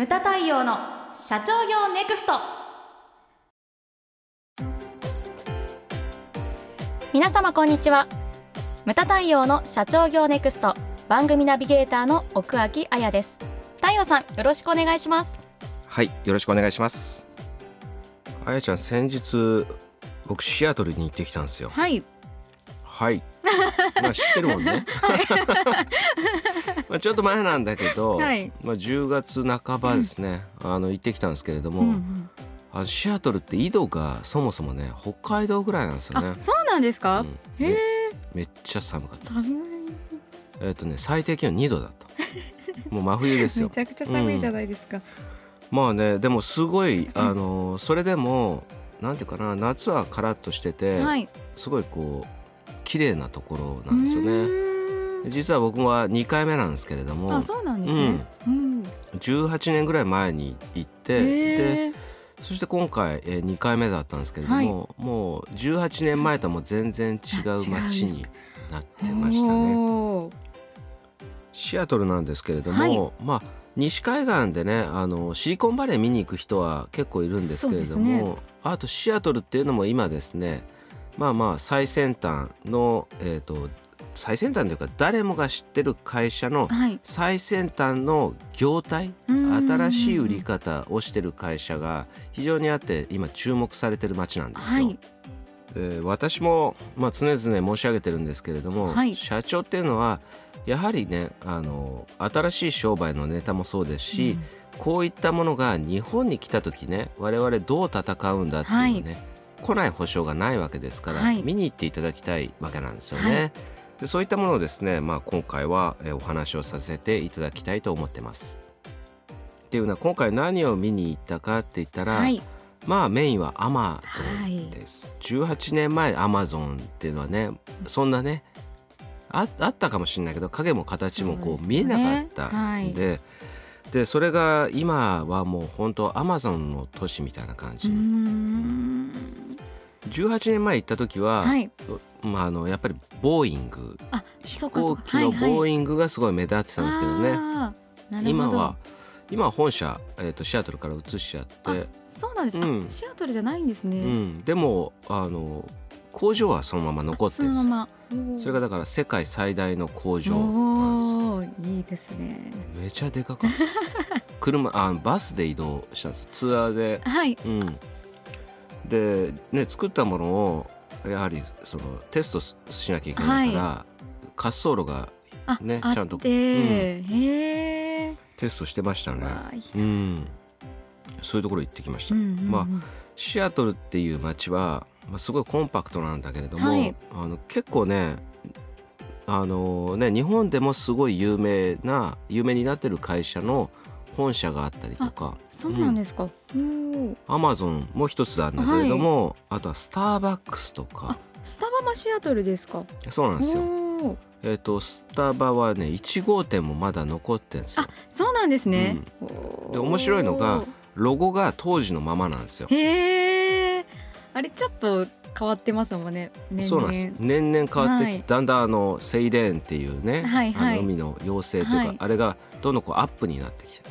ムタ太陽の社長業ネクスト。皆様こんにちは。ムタ太陽の社長業ネクスト。番組ナビゲーターの奥脇彩です。太陽さんよろしくお願いします。はいよろしくお願いします。あやちゃん先日僕シアトルに行ってきたんですよ。はい。はい まあ知ってるもんね。まあちょっと前なんだけど、はい。まあ10月半ばですね、あの行ってきたんですけれども、うんうん。あのシアトルって緯度がそもそもね北海道ぐらいなんですよね。あ、そうなんですか、うん。へえめっちゃ寒かった寒い。えっ、とね最低気温2度だった。もう真冬ですよ。めちゃくちゃ寒いじゃないですか、まあねでもすごいあのそれでもなんていうかな夏はカラッとしてて、はい。すごいこう綺麗なところなんですようね実は僕は2回目なんですけれどもあそうなんですね、うん。18年ぐらい前に行ってへでえそして今回、えー、2回目だったんですけれども、もう18年前とはもう全然違う街になってましたね。シアトルなんですけれども、はい。まあ西海岸でねあのシリコンバレー見に行く人は結構いるんですけれども、あとシアトルっていうのも今ですねまあまあ最先端の、えー、と最先端というか誰もが知ってる会社のはい。最先端の業態うん新しい売り方をしてる会社が非常にあって今注目されてる街なんですよ。はい。で私も、まあ、常々申し上げてるんですけれども、はい。社長っていうのはやはりねあの新しい商売のネタもそうですし、こういったものが日本に来た時ね我々どう戦うんだっていうね、来ない保証がないわけですから、はい。見に行っていただきたいわけなんですよね。はい。でそういったものをですね、まあ、今回はえーお話をさせていただきたいと思ってます。っていうのは今回何を見に行ったかって言ったら、はい。まあメインはアマゾはい。ンです、18年前アマゾンっていうのはねそんなねああったかもしれないけど影も形もこそう見えなかったはい。んで,、でそれが今はもう本当アマゾンの都市みたいな感じ、18年前行った時は、はい。まあ、あのやっぱりボーイング。あ飛行機のボーイングがすごい目立ってたんですけどね、あーなるほど。今は今は本社、えー、とシアトルから移しちゃって。そうなんですか、うん。シアトルじゃないんですね、うん、でもあの工場はそのまま残ってるんですそのまま。それがだから世界最大の工場なんおーいいですね。ですめちゃでかかった。車あバスで移動したんです。ツアーで。はい。うんでね作ったものをやはりそのテストししなきゃいけないから、滑走路があ、ねあちゃんとってへえテストしてましたね。うん。そういうところ行ってきました、うんうんうん。まあシアトルっていう街は、まあ、すごいコンパクトなんだけれども、はい。あの結構ねあのね日本でもすごい有名な有名になってる会社の本社があったりとか。そうなんですか、アマゾンも一つなんだけれども、あとはスターバックスとか。あスタバマシアトルですか。そうなんですよ。えっ、とスタバはね1号店もまだ残ってんですよ。あ。そうなんですね、おーで面白いのがロゴが当時のままなんですよ。へえあれちょっと変わってますもんね。年々そうなんです。年々。変わってきて、はい。だんだんあのセイレーンっていうね、はいはい。あの海の妖精というか、はい。あれがどんどんこうアップになってきて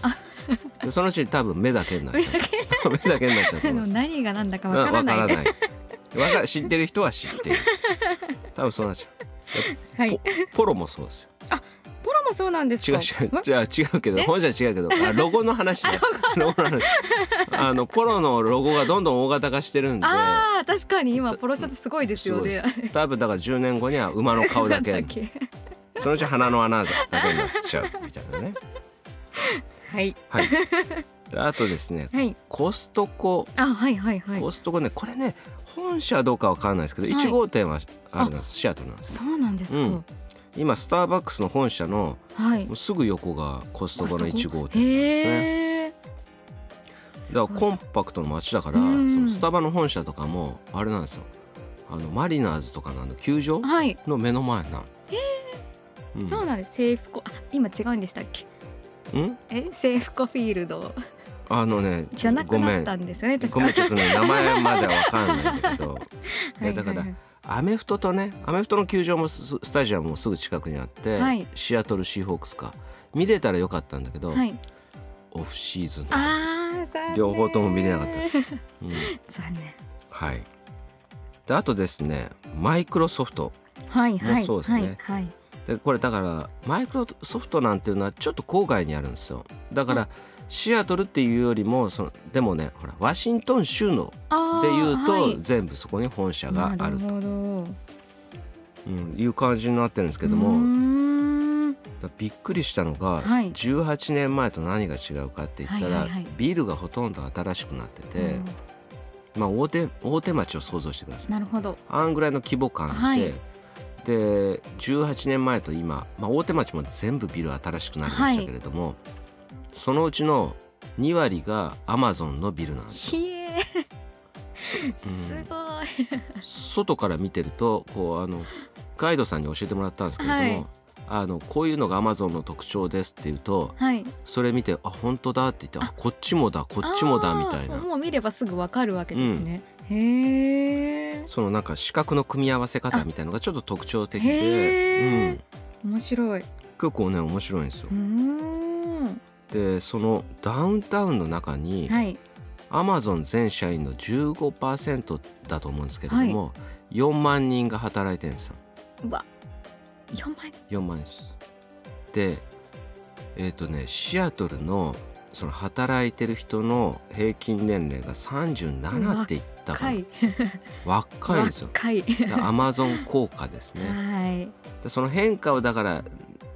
でそのうち多分目だけになっちゃう。目だけ。になっちゃうとあの思います何が何だかうんわからない。わからない。わか知ってる人は知ってる。多分そうなっちゃうはい。ポロもそうですよもそうなんです違う違う違う違うけどえ？本社は違うけど あロゴの話だロゴ。の話。あのポロのロゴがどんどん大型化してるんで。あー確かに。今ポロシャツすごいですよね。す。多分だから10年後には馬の顔だけ。そのうち鼻の穴だけになっちゃうみたいなね。はい。はい。であとですねはい。コストコ。あはいはいはい。コストコねこれね本社どうかわかんないですけど、はい。1号店はあ。るんです。シアトルなんですそうなんですか、うん今スターバックスの本社のはい。すぐ横がコストコの1号店ですね。だからコンパクトの街だから、うんそのスタバの本社とかもあれなんですよ。あのマリナーズとかの球場はい、の目の前なうん。そうなんです。制服あ今違うんでしたっけ？うん？え？制服フィールド。あのねじゃなくごめなんったんですよね確か。ごめんちょっとね名前まではわかんないんだけど。はいはいだからはいアメフトとねアメフトの球場もススタジアムもすぐ近くにあって、はい。シアトルシーホークスか。見れたらよかったんだけど、はい。オフシーズン。両方とも見れなかったです。うん、残念。はい。であとですねマイクロソフト。はいはいそうですね。はい。はいでこれだからマイクロソフトなんていうのはちょっと郊外にあるんですよ。だからシアトルっていうよりもそのでもねほらワシントン州のでいうと、はい。全部そこに本社があなるると、うん、いう感じになってるんですけどもびっくりしたのが、はい。18年前と何が違うかって言ったら、はいはいはい。ビルがほとんど新しくなってて、うん。まあ、大手大手町を想像してください。なるほど。あんぐらいの規模感で、はい。で18年前と今、まあ、大手町も全部ビル新しくなりましたけれども、そのうちの2割がアマゾンのビルなんですよ。すごい。外から見てるとこうあのガイドさんに教えてもらったんですけれども、はい。あのこういうのがアマゾンの特徴ですって言うとはい。それ見てあ本当だって言ってあ。こっちもだこっちもだみたいな。もう見ればすぐわかるわけですね、へえそのなんか視覚の組み合わせ方みたいのがちょっと特徴的で、うん、面白い。結構ね面白いんですよ。うー。んでそのダウンタウンの中にはい。アマゾン全社員の15%だと思うんですけれども、4万人が働いてるんですよ。うわ。4万。4万人です。でえっ、とねシアトルのその働いてる人の平均年齢が37って言ったかな。若い。んですよ。アマゾン効果ですね。はい。でその変化をだから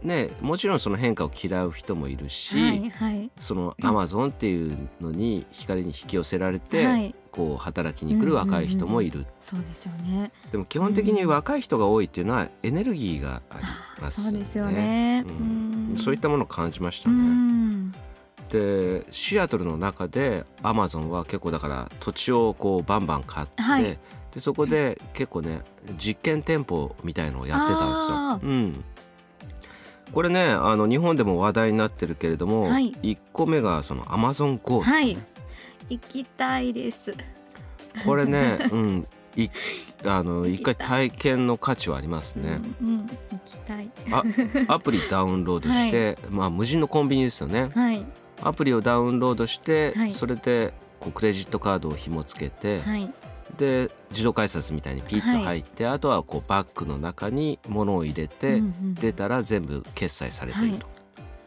ねもちろんその変化を嫌う人もいるし、はいはい。そのアマゾンっていうのに光に引き寄せられて、はい。こう働きに来る若い人もいる、そうでしょうね。でも基本的に若い人が多いっていうのはエネルギーがありますそうですよね。うん。うん。そういったものを感じましたうね。ん。でシアトルの中でアマゾンは結構だから土地をこうバンバン買って、はい。でそこで結構ね実験店舗みたいのをやってたあんですよ。うん、これねあの日本でも話題になってるけれども、はい。1個目がそのアマゾン GO、はい。行きたいです。これね、うん、いあの一回体験の価値はありますね。うんうん行きたい。あアプリダウンロードして、まあ無人のコンビニですよね。はい。アプリをダウンロードして、はい。それでこうクレジットカードを紐付けて、はいで自動改札みたいにピッと入って、あとはこうバッグの中に物を入れて、うんうん出たら全部決済されてると。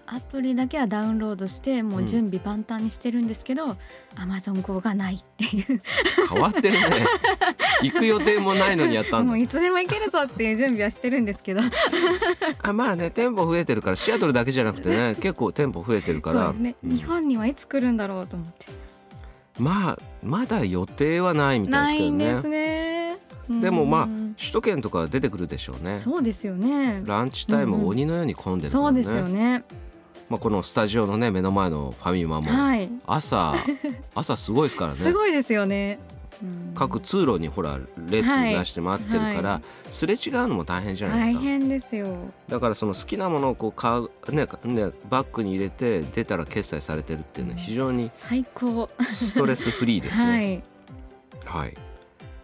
アプリだけはダウンロードしてもう準備万端にしてるんですけど、アマゾン GO がないっていう。変わってるね。行く予定もないのにやったんだ。もう。いつでも行けるぞっていう準備はしてるんですけど。あまあね店舗増えてるからシアトルだけじゃなくてね 結構店舗増えてるから。そうですね、うん。日本にはいつ来るんだろうと思ってまあまだ予定はないみたないいですけどね。んですね。でもまあうん首都圏とか出てくるでしょうね。そうですよね。ランチタイム鬼のように混んでるからね、そうですよね。まあ、このスタジオのね目の前のファミマもはい。朝朝すごいですからね。すごいですよね、うん各通路にほら列出して待ってるから、はすれ違うのも大変じゃないですか。大変ですよ。だからその好きなものをこう買う、ねね、バッグに入れて出たら決済されてるっていうのは非常に最高。ストレスフリーですね。はい。はい、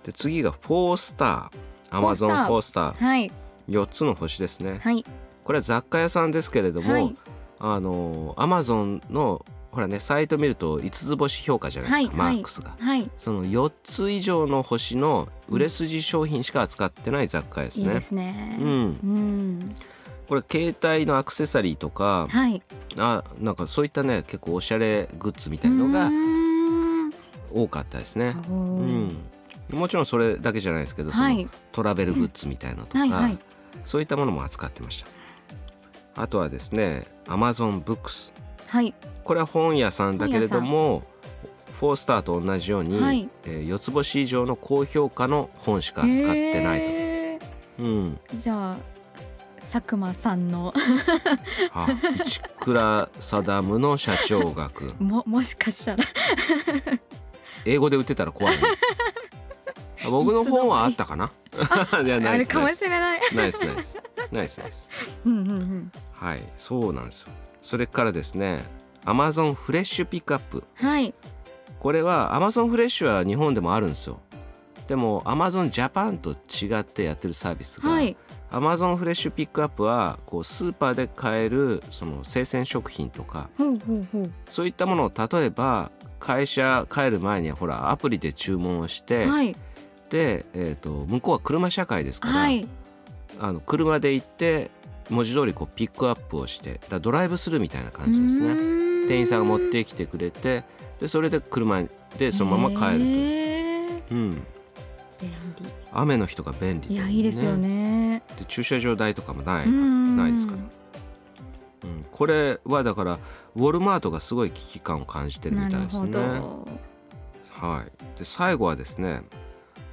で次が4スター。アマゾン4スター。はい。4つの星ですね。はい。これは雑貨屋さんですけれども、はい。あのアマゾンのほらねサイト見ると5つ星評価じゃないですか、はいマックスが。はい。その4つ以上の星の売れ筋商品しか扱ってない雑貨屋ですね。いいですね。うん、うん。これ携帯のアクセサリーとかはい。あなんかそういったね結構おしゃれグッズみたいなのが多かったですね。おうーん、もちろんそれだけじゃないですけど、そのはいトラベルグッズみたいのとか、はいはい。そういったものも扱ってました。あとはですね Amazon Books はい。これは本屋さんだけれども4スターと同じように、はい。え4つ星以上の高評価の本しか扱ってないと。へうん、ーじゃあ佐久間さんの。あ市倉定ムの社長学。ももしかしたら。英語で売ってたら怖いね。あ僕の本はあったかな？いやナイスあるかもしれない。ナイスナイスナイスナイスうんうんうん。はいそうなんですよそれからですね Amazon フレッシュピックアップはい。これは Amazon フレッシュは日本でもあるんですよ。でも Amazon Japan と違ってやってるサービスが、はい。アマゾンフレッシュピックアップはこうスーパーで買えるその生鮮食品とかほうほうほう。そういったものを例えば会社帰る前にはほらアプリで注文をして、はい。で、えー、と向こうは車社会ですから、はい。あの車で行って文字通りこうピックアップをしてだドライブスルーみたいな感じですね。ね店員さんが持ってきてくれてでそれで車でそのまま帰ると、るう。ん、便雨の日とか便利利いだやいいですよね。で駐車場代とかもない、うん。ないですから。うん、これはだからウォルマートがすごい危機感を感じてるみたいですね。なるほど。はい、で最後はですね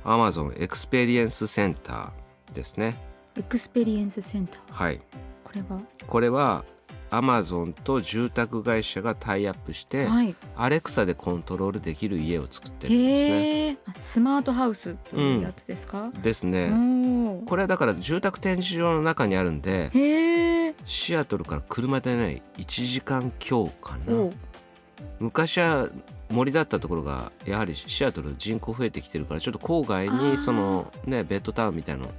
Amazon エクスペリエンスセンターですね。エクスペリエンスセンター。はい、これは？これは Amazon と住宅会社がタイアップして、はい。アレクサでコントロールできる家を作ってるんですね。スマートハウスというやつですか、ですね。これはだから住宅展示場の中にあるんでシアトルから車でね1時間強かな。お昔は森だったところがやはりシアトル人口増えてきてるからちょっと郊外にそのねベッドタウンみたいなの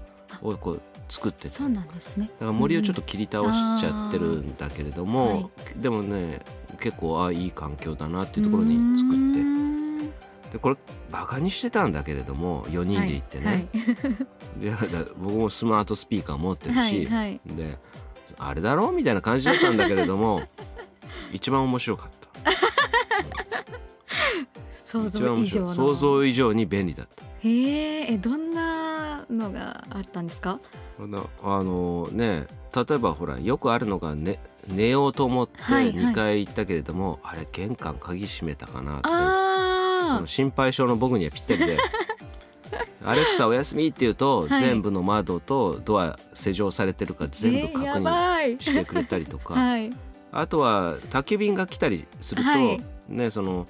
をこう作ってて。そうなんですね。だから森をちょっと切り倒しちゃってるんだけれども、うんはい。でもね結構あいい環境だなっていうところに作ってでこれバカにしてたんだけれども4人で行ってね、いやだ僕もスマートスピーカー持ってるし、はいはい。であれだろうみたいな感じだったんだけれども 一番面白かった。想像以上想像以上に便利だった。へええどんなのがあったんですか？あのね例えばほらよくあるのが、ね、寝ようと思ってはいはい。2回行ったけれども、あれ玄関鍵閉めたかなとか心配性の僕にはぴったりで「アレクサおやすみ」って言うと、はい。全部の窓とドア施錠されてるか全部確認してくれたりとか、はい。あとは宅急便が来たりすると、はい。ねその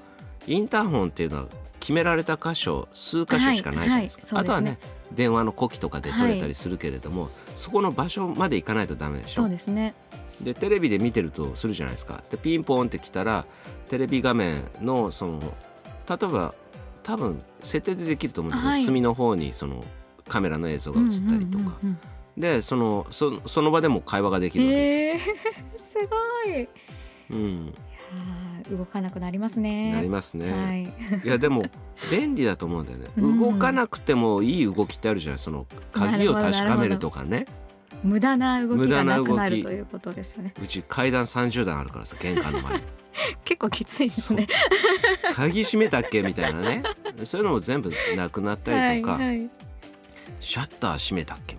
インターホンっていうのは決められた箇所数箇所しかないじゃないですか、はい。はいあとはね電話の呼気とかで取れたりするけれども、そこの場所まで行かないとダメでしょ？そうですね。でテレビで見てるとするじゃないですか。でピンポンって来たらテレビ画面のその例えば多分設定でできると思うんだけど、はい。隅の方にそのカメラの映像が映ったりとか、うんうんでそのそその場でも会話ができるわけです、へえ すごい。うん、ー動かなくなりますね。なりますね、はい。いやでも 便利だと思うんだよね、うん。動かなくてもいい動きってあるじゃないその鍵を確かめるとかね。無駄な動きがなくなるということですよね。うち階段30段あるからさ玄関の前に。結構きついですね。鍵閉めたっけみたいなね。そういうのも全部なくなったりとか、はいはい。シャッター閉めたっけ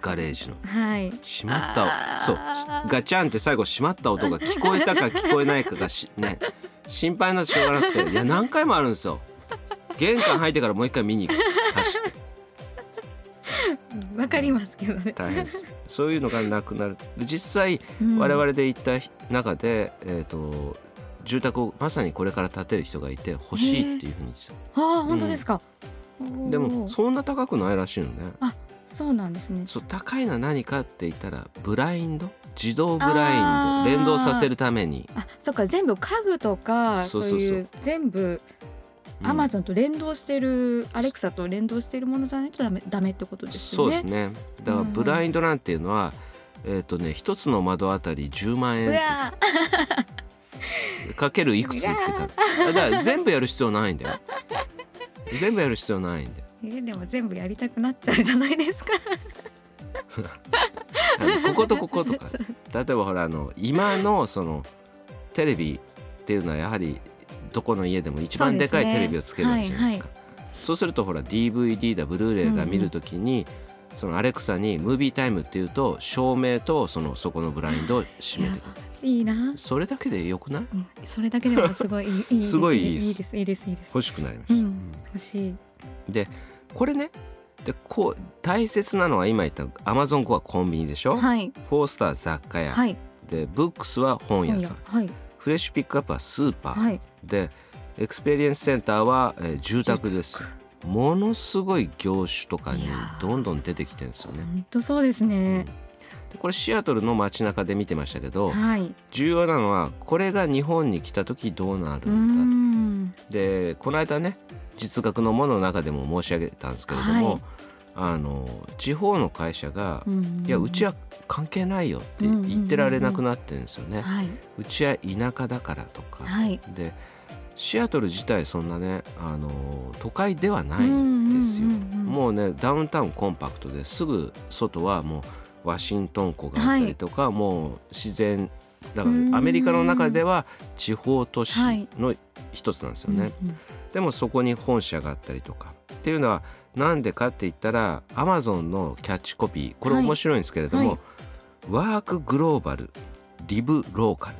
ガレージの。はい。閉まった。そう。ガチャンって最後閉まった音が聞こえたか聞こえないかがし ね。心配になってしょうがなくて。いや何回もあるんですよ。玄関入ってからもう一回見に行く。走ってわかりますけどね。大変です。そういうのがなくなる。で実際うん。我々で行った中で、えー、と住宅をまさにこれから建てる人がいて欲しいっていうふうにああ本当ですか、でもそんな高くないらしいのねそうなんですね。そう高いのは何かって言ったらブラインド？自動ブラインド連動させるために、あそっか全部家具とかそそうそう。そうういう全部うん。アマゾンと連動してる、アレクサと連動してるものじゃないとダメダメってことですよね。そうですね。だからブラインドなんていうのは、えっ、とね一つの窓あたり10万う円わ かけるいくつってかだから全部やる必要ないんだよ。全部やる必要ないんだよーえでも全部やりたくなっちゃうじゃないですか。こことこことか例えばほらあの今のそのテレビっていうのはやはりどこの家でも一番でかいテレビをつけるわけじゃないですか。そうするとほら DVD だブルーレイだ見るときに、そのアレクサにムービータイムっていうと照明とそのそこのブラインドを閉めてくるいいな、それだけでよくない？うん、それだけでもすごいいいすすごいいいですいいですいいです。欲しくなりました、うんうん欲しい。でこれねでこう大切なのは今言った Amazon Go はコンビニでしょ、はい。4-star 雑貨屋、はい。で Books は本屋さん。はい。フレッシュピックアップはスーパー、はい。でエクスペリエンスセンターは、えー住宅です。ものすごい業種とかにどんどん出てきてるんですよね。本当そうですね。でこれシアトルの街中で見てましたけどはい。重要なのはこれが日本に来た時どうなるんん。だでこの間ね実学のものの中でも申し上げたんですけれども、はい。あの地方の会社が、うんうんいやうちは関係ないよって言ってられなくなってるんですよね。はい。うちは田舎だからとか、はい。でシアトル自体そんなねあの都会ではないんですよ。うんうんうんうん。もうねダウンタウンコンパクトですぐ外はもうワシントン湖があったりとか、もう自然だかうんらアメリカの中では地方都市の一つなんですよね。うんうんでもそこに本社があったりとか。っていうのはなんでかって言ったらアマゾンのキャッチコピーこれはい面白いんですけれども、はいワークグローバルリブローカ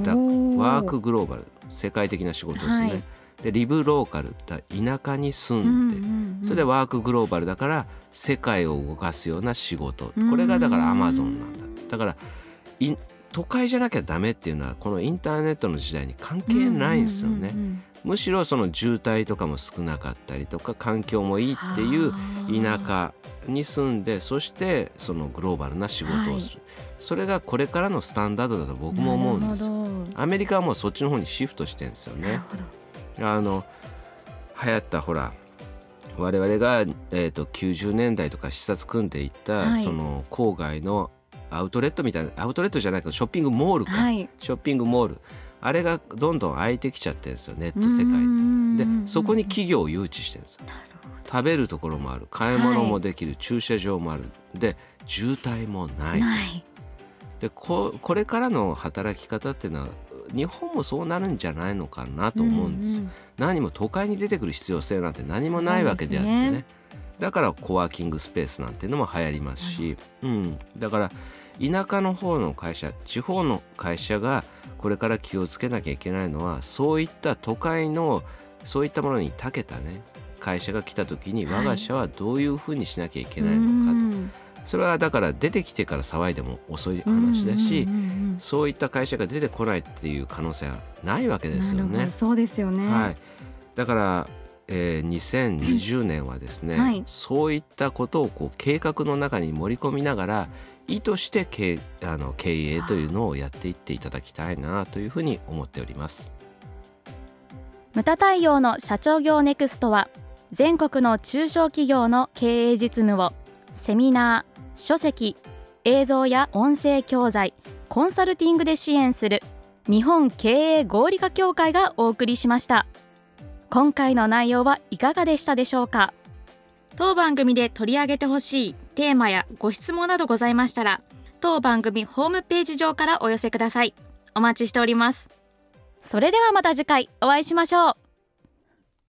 ル。だワークグローバル世界的な仕事ですね、はい。でリブローカルだ田舎に住うんんで、うんうんそれでワークグローバルだから世界を動かすような仕事。うんこれがだからアマゾンなんだ。だからい都会じゃなきゃダメっていうのはこのインターネットの時代に関係ないんですよね、うんうんうんむしろその渋滞とかも少なかったりとか環境もいいっていう田舎に住んでそしてそのグローバルな仕事をする、それがこれからのスタンダードだと僕も思うんですアメリカはもうそっちの方にシフトしてるんですよね。あの流行ったほら我々が、えー、と90年代とか視察組んでいった、はい。その郊外のアウトレットみたいなアウトレットじゃないけどショッピングモールか、はい。ショッピングモールあれがどんどん開いてきちゃってるんですよネット世界界でそこに企業を誘致してるんですよ。食べるところもある買い物もできる、駐車場もある。で渋滞もないでここれからの働き方っていうのは日本もそうなるんじゃないのかなと思うんですよ、んん何も都会に出てくる必要性なんて何もないわけであってね。ね。だからコワーキングスペースなんていうのも流行りますし、うん、だから田舎の方の会社地方の会社がこれから気をつけなきゃいけないのはそういった都会のそういったものに長けたね会社が来た時にはい我が社はどういうふうにしなきゃいけないのかうん。と、それはだから出てきてから騒いでも遅い話だし、そういった会社が出てこないっていう可能性はないわけですよね。そうですよね。はい、だから、えー2020年はですね、はい。そういったことをこう計画の中に盛り込みながら意図して経あの経営というのをやっていっていただきたいなというふうに思っております。ムタ太陽の社長業ネクストは全国の中小企業の経営実務をセミナー書籍映像や音声教材コンサルティングで支援する日本経営合理化協会がお送りしました今回の内容はいかがでしたでしょうか？当番組で取り上げてほしいテーマやご質問などございましたら当番組ホームページ上からお寄せください。お待ちしております。それではまた次回お会いしましょう。